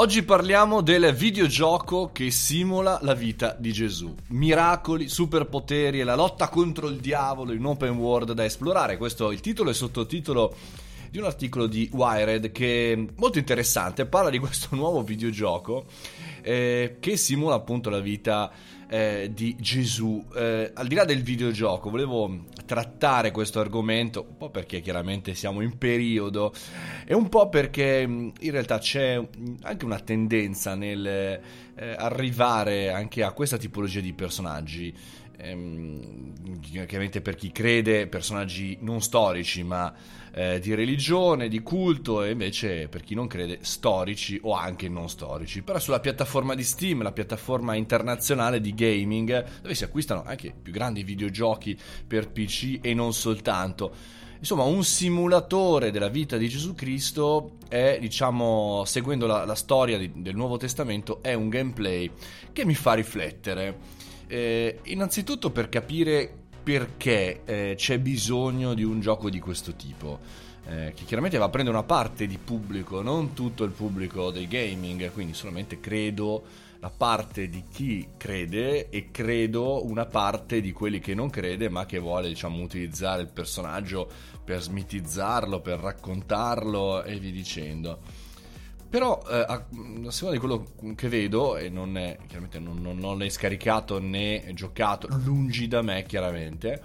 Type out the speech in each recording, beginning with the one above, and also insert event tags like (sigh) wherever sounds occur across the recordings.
Oggi parliamo del videogioco che simula la vita di Gesù. Miracoli, superpoteri e la lotta contro il diavolo in open world da esplorare. Questo è il titolo e sottotitolo di un articolo di Wired che è molto interessante, parla di questo (laughs) nuovo videogioco eh, che simula appunto la vita eh, di Gesù. Eh, al di là del videogioco, volevo trattare questo argomento un po' perché chiaramente siamo in periodo e un po' perché in realtà c'è anche una tendenza nel eh, arrivare anche a questa tipologia di personaggi ehm, chiaramente per chi crede personaggi non storici ma eh, di religione, di culto e invece per chi non crede storici o anche non storici. Però sulla piattaforma di Steam, la piattaforma internazionale di gaming, dove si acquistano anche più grandi videogiochi per PC e non soltanto. Insomma, un simulatore della vita di Gesù Cristo è, diciamo, seguendo la, la storia di, del Nuovo Testamento, è un gameplay che mi fa riflettere. Eh, innanzitutto per capire perché eh, c'è bisogno di un gioco di questo tipo. Eh, che chiaramente va a prendere una parte di pubblico, non tutto il pubblico del gaming, quindi solamente credo la parte di chi crede e credo una parte di quelli che non crede ma che vuole diciamo utilizzare il personaggio per smitizzarlo, per raccontarlo e via dicendo. Però eh, a, seconda di quello che vedo, e non è, chiaramente non, non, non l'hai scaricato né giocato, lungi da me chiaramente,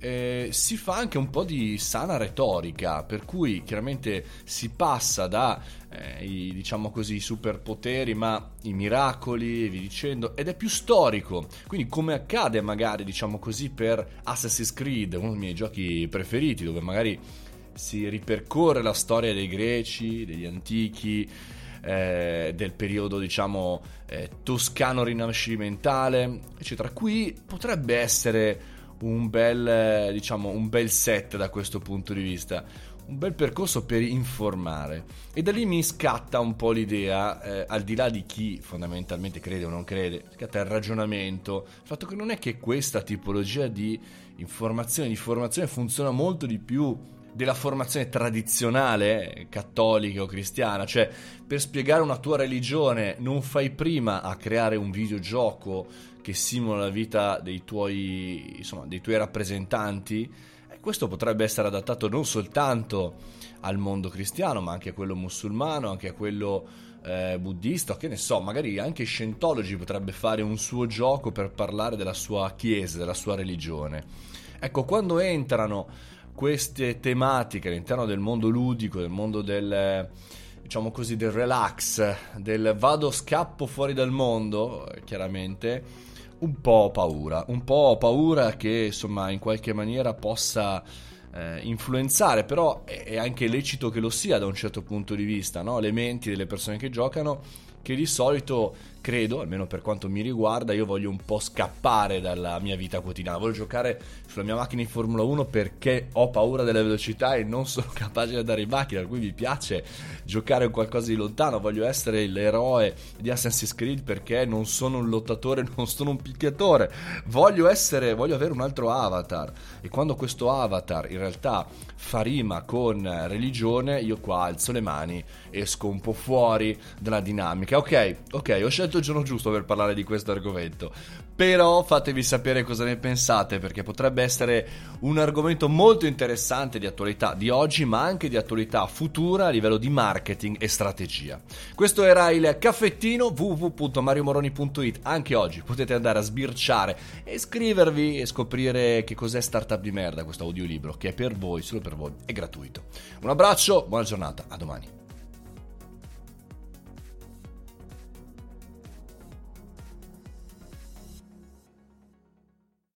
eh, si fa anche un po' di sana retorica, per cui chiaramente si passa da eh, i, diciamo così, superpoteri, ma i miracoli e via dicendo, ed è più storico. Quindi, come accade magari, diciamo così, per Assassin's Creed, uno dei miei giochi preferiti, dove magari si ripercorre la storia dei greci, degli antichi, eh, del periodo diciamo eh, toscano rinascimentale, eccetera. Qui potrebbe essere un bel, diciamo, un bel set da questo punto di vista, un bel percorso per informare. E da lì mi scatta un po' l'idea, eh, al di là di chi fondamentalmente crede o non crede, scatta il ragionamento, il fatto che non è che questa tipologia di informazione, di formazione funziona molto di più della formazione tradizionale cattolica o cristiana, cioè per spiegare una tua religione non fai prima a creare un videogioco che simula la vita dei tuoi, insomma, dei tuoi rappresentanti, questo potrebbe essere adattato non soltanto al mondo cristiano, ma anche a quello musulmano, anche a quello eh, buddista, che ne so, magari anche Scientology potrebbe fare un suo gioco per parlare della sua chiesa, della sua religione. Ecco, quando entrano queste tematiche all'interno del mondo ludico, del mondo del diciamo così del relax, del vado scappo fuori dal mondo, chiaramente un po' ho paura, un po' ho paura che insomma in qualche maniera possa eh, influenzare, però è, anche lecito che lo sia da un certo punto di vista, no? le menti delle persone che giocano che di solito credo, almeno per quanto mi riguarda, io voglio un po' scappare dalla mia vita quotidiana. Voglio giocare sulla mia macchina in Formula 1 perché ho paura della velocità e non sono (laughs) capace di andare in macchina. Per mi piace giocare in qualcosa di lontano. Voglio essere l'eroe di Assassin's Creed perché non sono un lottatore, (laughs) non sono un picchiatore. Voglio essere, voglio avere un altro avatar. E quando questo avatar in realtà fa rima con religione, io qua alzo le mani, esco un po' fuori dalla dinamica. Ok, ok, ho scelto il giorno giusto per parlare di questo argomento. Però fatevi sapere cosa ne pensate, perché potrebbe essere un argomento molto interessante di attualità di oggi, ma anche di attualità futura a livello di marketing e strategia. Questo era il caffettino www.mariomoroni.it. Anche oggi potete andare a sbirciare e iscrivervi e scoprire che cos'è Startup di merda, questo audiolibro che è per voi, solo per voi, è gratuito. Un abbraccio, buona giornata, a domani.